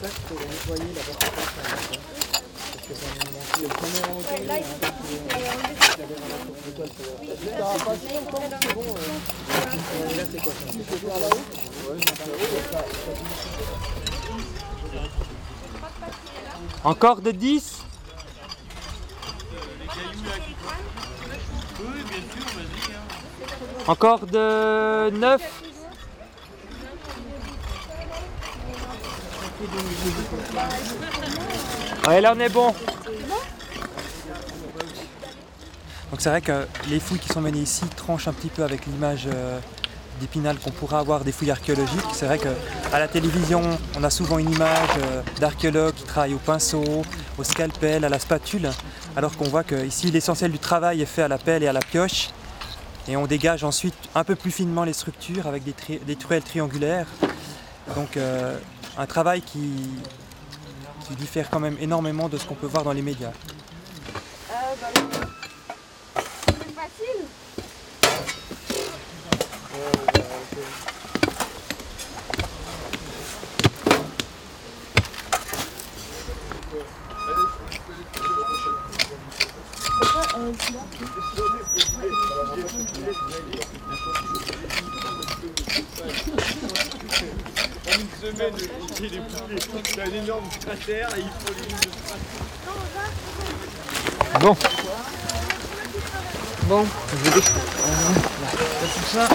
Ça qu'il faut nettoyer la porte Parce que ça nous manque le premier rangement. Là, il faut c'est bon. Là, c'est quoi ça C'est par là-haut Encore de 10 Encore de 9 Ouais, là on est bon. Donc c'est vrai que les fouilles qui sont menées ici tranchent un petit peu avec l'image euh, d'Épinal qu'on pourra avoir des fouilles archéologiques. C'est vrai qu'à la télévision, on a souvent une image euh, d'archéologues qui travaillent au pinceau, au scalpel, à la spatule, alors qu'on voit que ici l'essentiel du travail est fait à la pelle et à la pioche. Et on dégage ensuite un peu plus finement les structures avec des, truelles triangulaires. Donc euh, un travail qui, qui diffère quand même énormément de ce qu'on peut voir dans les médias. Bon. Bon, je vais tout ça.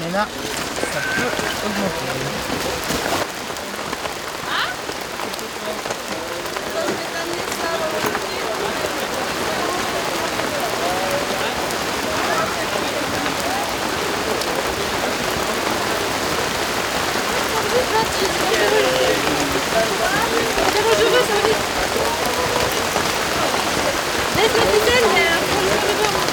Mais là, ça peut augmenter. C'est bon, je veux, ça veut dire. Laisse la ficelle, mais euh, prends le devant.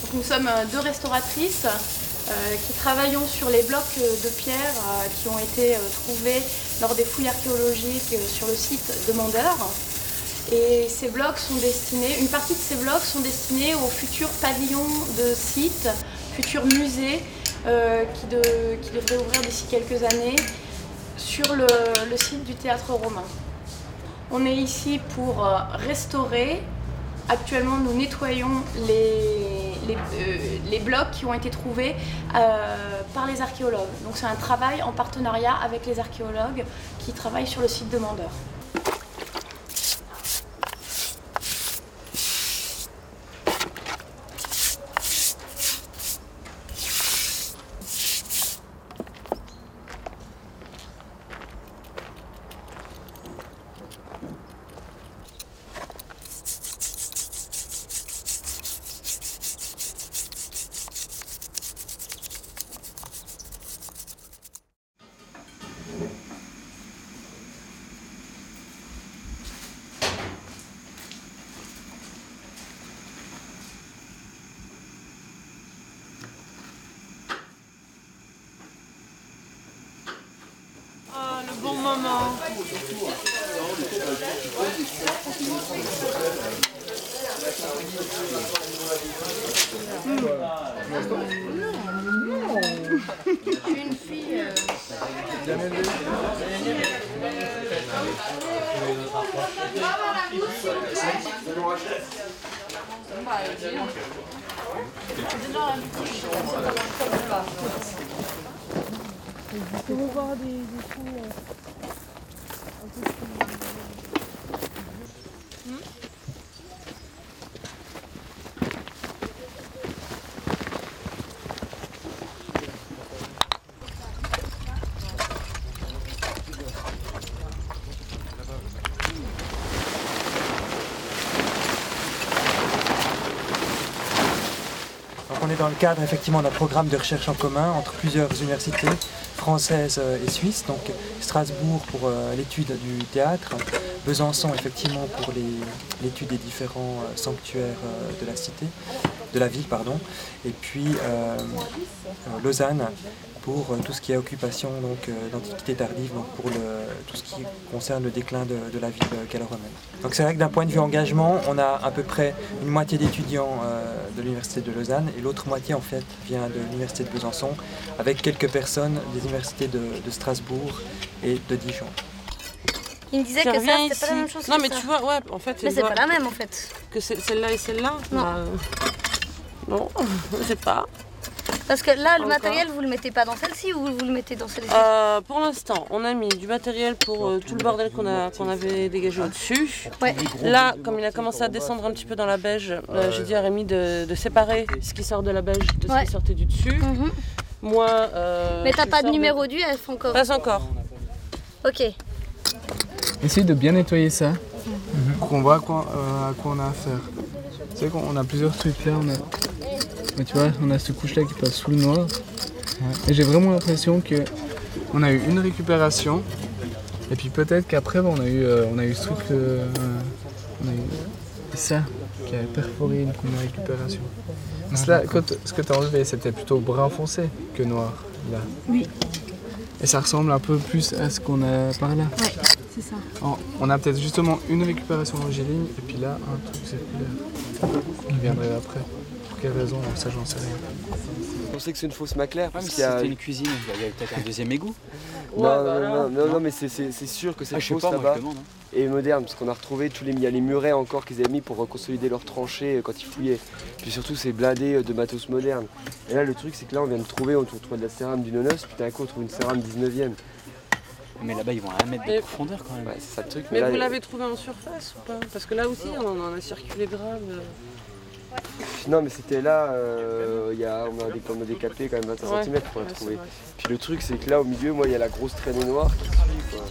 Donc, nous sommes euh, deux restauratrices euh, qui travaillons sur les blocs euh, de pierre qui ont été trouvés lors des fouilles archéologiques sur le site de Mandeur. Et ces blocs sont destinés, une partie de ces blocs sont destinés aux futurs pavillons de sites, futurs musées qui, de- devraient ouvrir d'ici quelques années sur le, site du théâtre romain. On est ici pour restaurer. Actuellement, nous nettoyons euh, les blocs qui ont été trouvés euh, par les archéologues. Donc c'est un travail en partenariat avec les archéologues qui travaillent sur le site de bon moment. Je suis une fille. euh, Élevé. Donc on est dans le cadre effectivement d'un programme de recherche en commun entre plusieurs universités françaises euh, et suisses, donc Strasbourg pour euh, l'étude du théâtre, Besançon effectivement pour l'étude des différents euh, sanctuaires de la cité, de la ville pardon, et puis euh, euh, Lausanne pour euh, tout ce qui est occupation donc d'antiquité tardive, donc pour le, tout ce qui concerne le déclin de, de la ville gallo-romaine. Donc c'est vrai que d'un point de vue engagement, on a à peu près une moitié d'étudiants euh, de l'université de Lausanne et l'autre moitié en fait vient de l'université de Besançon, avec quelques personnes des universités de, de Strasbourg et de Dijon. Il me disait que ça, c'était pas la même chose Non, que mais ça. tu vois, ouais, en fait, Mais c'est pas la même en fait. que c'est celle-là et celle-là. Non. Bah, euh, non, je sais pas. Parce que là, le Encore. matériel, vous le mettez pas dans celle-ci ou vous le mettez dans celle-ci Euh, pour l'instant, on a mis du matériel pour euh, tout le bordel qu'on avait dégagé au-dessus. Ouais. Là, comme il a commencé à descendre un petit peu dans la beige, euh, j'ai dit à Rémi de, de séparer ce qui sort de la beige de ce Ouais. qui sortait du dessus. Mhm. Moi. euh, Mais t'as pas de numéro du F encore Pas encore. Ok. Essaye de bien nettoyer ça. Pour qu'on voit à quoi, euh, à quoi on a affaire. Tu sais qu'on a plusieurs trucs là. On a... Mais tu vois, on a cette couche là qui passe sous le noir. Et j'ai vraiment l'impression que on a eu une récupération. Et puis peut-être qu'après bon, on, a eu, euh, on a eu ce truc. euh, on a eu ça qui a perforé une première récupération. Cela, quand- ce que tu as enlevé, c'était plutôt brun foncé que noir là. Oui. Et ça ressemble un peu plus à ce qu'on a par là. Ouais, c'est ça. Oh, on a peut-être justement une récupération longiligne et puis là un truc circulaire qui viendrait après. Pour quelle raison Ça j'en sais rien. On sait que c'est une fausse Maclaire parce si qu'il y a. c'était une cuisine, il y avait peut-être un deuxième égout. Non, Ouais, non, bah non, non, non, mais c'est- sûr que c'est Ah, sais fausse là-bas et moderne parce qu'on a retrouvé tous les il y a les murets encore qu'ils avaient mis pour consolider leurs tranchées euh, quand ils fouillaient. Puis surtout c'est blindé euh, de matos modernes. Et là le truc c'est que là on vient de trouver, on trouve de la cérame du nonos, puis d'un coup on trouve une cérame 19ème. Mais là-bas, ils vont à un mètre de Et- profondeur quand même. Ouais, c'est ça le truc. Mais là, vous l'avez trouvé en surface ou pas? Parce que là aussi, on en a circulé grave. Non mais c'était là, euh, il y a, on a, on a décapé quand même 25 Ouais. cm pour la Ouais, c'est trouver. Puis le truc c'est que là au milieu moi il y a la grosse traînée noire qui suit quoi.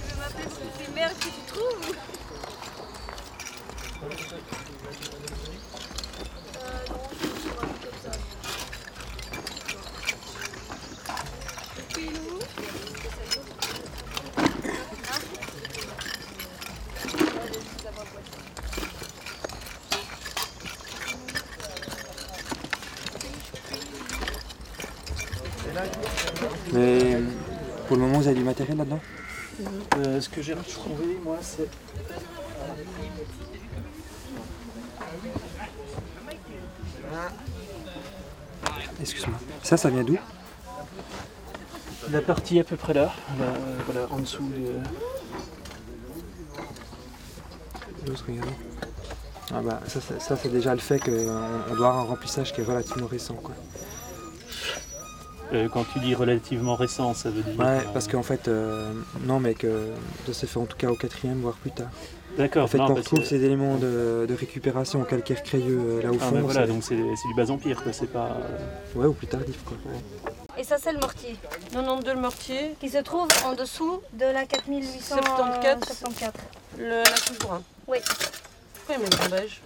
Mais pour le moment, vous avez du matériel là-dedans? Euh, ce que j'ai retrouvé, moi, c'est Excuse-moi. Ça, ça vient d'où? La partie à peu près là, là, euh, voilà, en dessous. de-. Ah bah ça, c'est- ça, c'est déjà le fait qu'on on doit avoir un remplissage qui est relativement récent quoi. Euh, quand tu dis relativement récent, ça veut dire. Ouais, euh, parce qu'en fait, euh, non mais que ça s'est fait en tout cas au quatrième voire plus tard. D'accord, En fait, non, qu'on parce retrouve que- ces éléments de, de récupération en calcaire crayeux euh, là au Ah, fond. mais voilà, donc c'est du bas empire, quoi, c'est pas. euh, Ouais, ou plus tardif quoi. Et ça, c'est le mortier 92 le mortier, qui se trouve en dessous de la 4874. le, la couche brun. Oui. Pourquoi il met le beige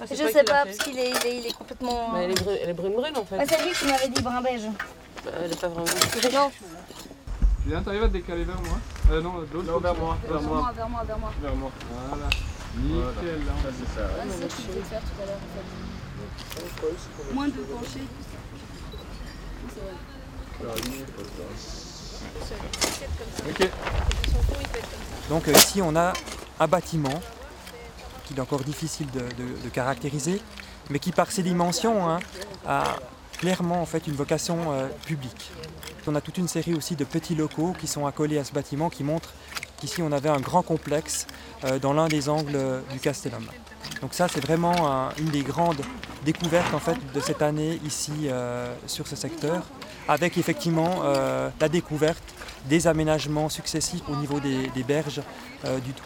Ah, Je sais pas, parce qu'il est, il est, il est complètement. Bah, elle, est brune, elle est brune brune en fait. Ouais, c'est lui qui m'avait dit brun beige. Bah, elle est pas vraiment. Non, Julien, t'arrives à te décaler vers moi Euh non, de l'autre vers moi. Vers moi. vers moi, vers moi. Vers moi. Voilà. Nickel, là. Ça, c'est ça. C'est ce que je voulais faire tout à l'heure en fait. Moins de pencher. Ok. Donc euh, ici on a un bâtiment qu'il est encore difficile de, caractériser, mais qui par ses dimensions hein, a clairement en fait une vocation euh, publique. On a toute une série aussi de petits locaux qui sont accolés à ce bâtiment qui montrent qu'ici on avait un grand complexe euh, dans l'un des angles euh, du Castellum. Donc ça c'est vraiment un- une des grandes découvertes en fait de cette année ici sur ce secteur, avec effectivement la découverte des aménagements successifs au niveau des, des berges du Doubs.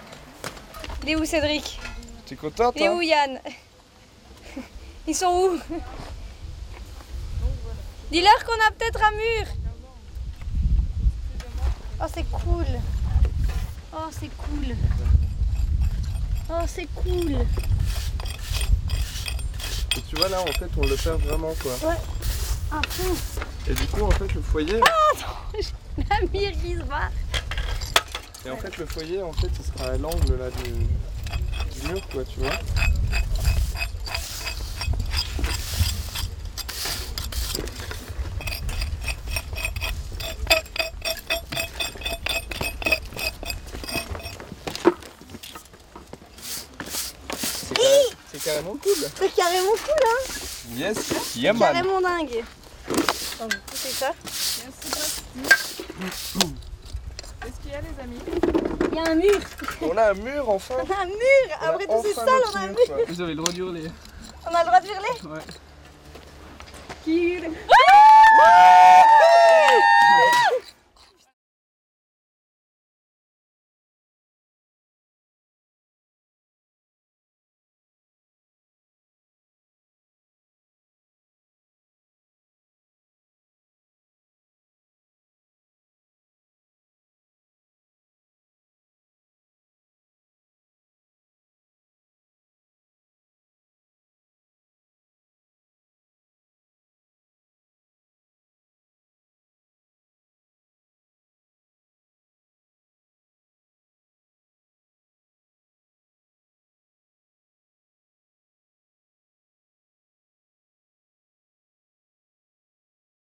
Il est où Cédric? T'es contente est où Yann Ils sont où Dis-leur qu'on a peut-être un mur. Oh c'est cool. Oh c'est cool. Oh c'est cool. Et tu vois là en fait on le perd vraiment quoi. Ouais. À fond Et du coup en fait le foyer. La mire qui se bat Et en fait le foyer en fait ce sera à l'angle là du, du mur quoi tu vois. C'est carré- C'est carrément cool. C'est carrément cool hein Yes, yeah man. Carrément dingue Attends, je vais pousser ça. Qu'est-ce qu'il y a les amis? Il y a un mur On a un mur enfin. On a un mur Après tous ces enfin salles, notre on a un mur. Vous avez le droit d'hurler. On a le droit de hurler Ouais. Qui hurle?